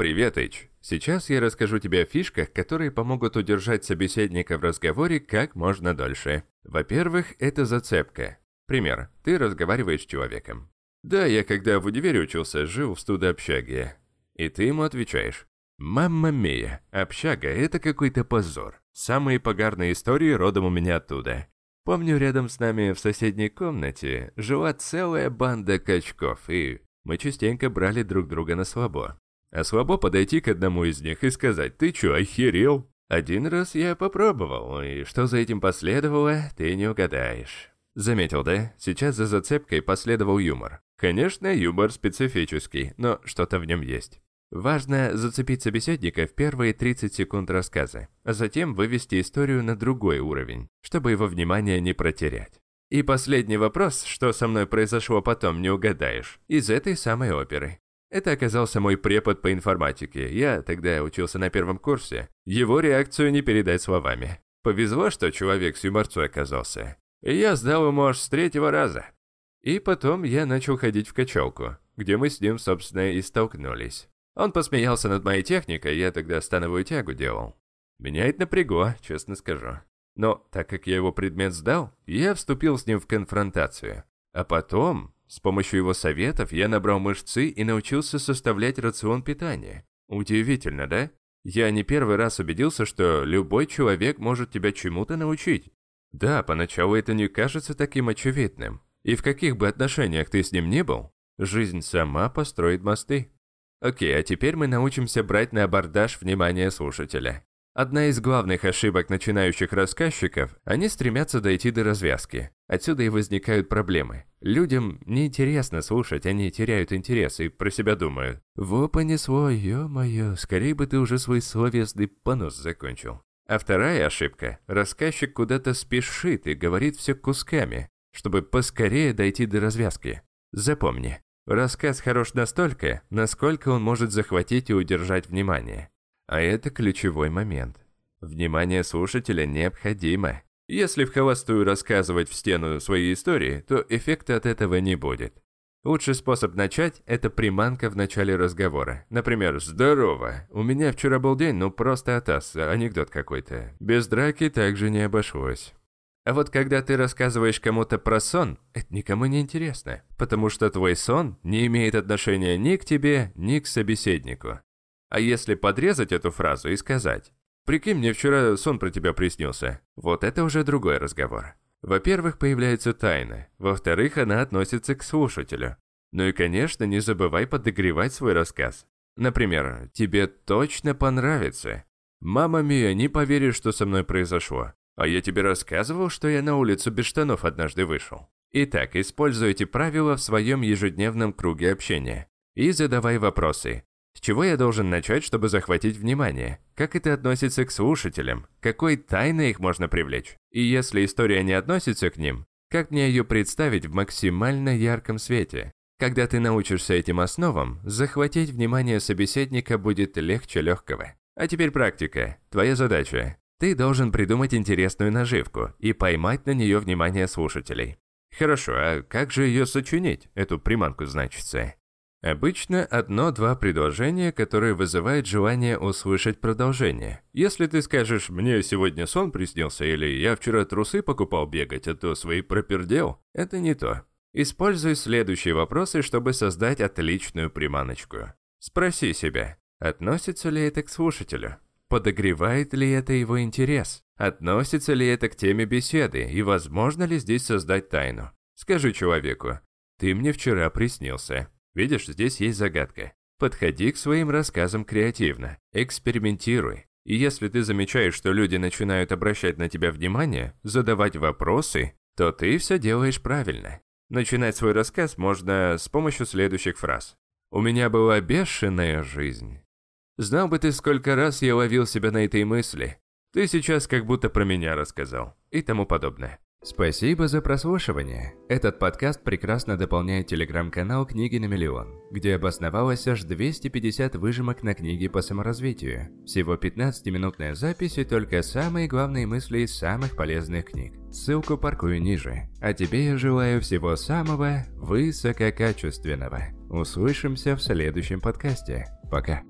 Привет, Эйч. Сейчас я расскажу тебе о фишках, которые помогут удержать собеседника в разговоре как можно дольше. Во-первых, это зацепка. Пример. Ты разговариваешь с человеком. Да, я когда в универе учился, жил в студообщаге. И ты ему отвечаешь. «Мамма мия, общага – это какой-то позор. Самые погарные истории родом у меня оттуда. Помню, рядом с нами в соседней комнате жила целая банда качков, и мы частенько брали друг друга на слабо. А слабо подойти к одному из них и сказать «Ты чё, охерел?» Один раз я попробовал, и что за этим последовало, ты не угадаешь. Заметил, да? Сейчас за зацепкой последовал юмор. Конечно, юмор специфический, но что-то в нем есть. Важно зацепить собеседника в первые 30 секунд рассказа, а затем вывести историю на другой уровень, чтобы его внимание не протерять. И последний вопрос, что со мной произошло потом, не угадаешь, из этой самой оперы. Это оказался мой препод по информатике. Я тогда учился на первом курсе. Его реакцию не передать словами. Повезло, что человек с юморцой оказался. И я сдал ему аж с третьего раза. И потом я начал ходить в качалку, где мы с ним, собственно, и столкнулись. Он посмеялся над моей техникой, я тогда становую тягу делал. Меня это напрягло, честно скажу. Но так как я его предмет сдал, я вступил с ним в конфронтацию. А потом, с помощью его советов, я набрал мышцы и научился составлять рацион питания. Удивительно, да? Я не первый раз убедился, что любой человек может тебя чему-то научить. Да, поначалу это не кажется таким очевидным. И в каких бы отношениях ты с ним не был, жизнь сама построит мосты. Окей, а теперь мы научимся брать на абордаж внимание слушателя. Одна из главных ошибок начинающих рассказчиков – они стремятся дойти до развязки. Отсюда и возникают проблемы. Людям неинтересно слушать, они теряют интерес и про себя думают. «Во понесло, ё-моё, скорее бы ты уже свой словесный понос закончил». А вторая ошибка – рассказчик куда-то спешит и говорит все кусками, чтобы поскорее дойти до развязки. Запомни, Рассказ хорош настолько, насколько он может захватить и удержать внимание. А это ключевой момент. Внимание слушателя необходимо. Если в холостую рассказывать в стену свои истории, то эффекта от этого не будет. Лучший способ начать – это приманка в начале разговора. Например, «Здорово! У меня вчера был день, ну просто атас, анекдот какой-то. Без драки также не обошлось». А вот когда ты рассказываешь кому-то про сон, это никому не интересно, потому что твой сон не имеет отношения ни к тебе, ни к собеседнику. А если подрезать эту фразу и сказать «Прикинь, мне вчера сон про тебя приснился», вот это уже другой разговор. Во-первых, появляется тайна, во-вторых, она относится к слушателю. Ну и, конечно, не забывай подогревать свой рассказ. Например, «Тебе точно понравится». «Мама Мия, не поверишь, что со мной произошло. А я тебе рассказывал, что я на улицу без штанов однажды вышел. Итак, используй эти правила в своем ежедневном круге общения. И задавай вопросы. С чего я должен начать, чтобы захватить внимание? Как это относится к слушателям? Какой тайной их можно привлечь? И если история не относится к ним, как мне ее представить в максимально ярком свете? Когда ты научишься этим основам, захватить внимание собеседника будет легче легкого. А теперь практика. Твоя задача ты должен придумать интересную наживку и поймать на нее внимание слушателей. Хорошо, а как же ее сочинить, эту приманку значится? Обычно одно-два предложения, которые вызывают желание услышать продолжение. Если ты скажешь «мне сегодня сон приснился» или «я вчера трусы покупал бегать, а то свои пропердел», это не то. Используй следующие вопросы, чтобы создать отличную приманочку. Спроси себя, относится ли это к слушателю? Подогревает ли это его интерес? Относится ли это к теме беседы и возможно ли здесь создать тайну? Скажи человеку, ты мне вчера приснился. Видишь, здесь есть загадка. Подходи к своим рассказам креативно, экспериментируй. И если ты замечаешь, что люди начинают обращать на тебя внимание, задавать вопросы, то ты все делаешь правильно. Начинать свой рассказ можно с помощью следующих фраз. «У меня была бешеная жизнь. Знал бы ты, сколько раз я ловил себя на этой мысли. Ты сейчас как будто про меня рассказал. И тому подобное. Спасибо за прослушивание. Этот подкаст прекрасно дополняет телеграм-канал «Книги на миллион», где обосновалось аж 250 выжимок на книги по саморазвитию. Всего 15-минутная запись и только самые главные мысли из самых полезных книг. Ссылку паркую ниже. А тебе я желаю всего самого высококачественного. Услышимся в следующем подкасте. Пока.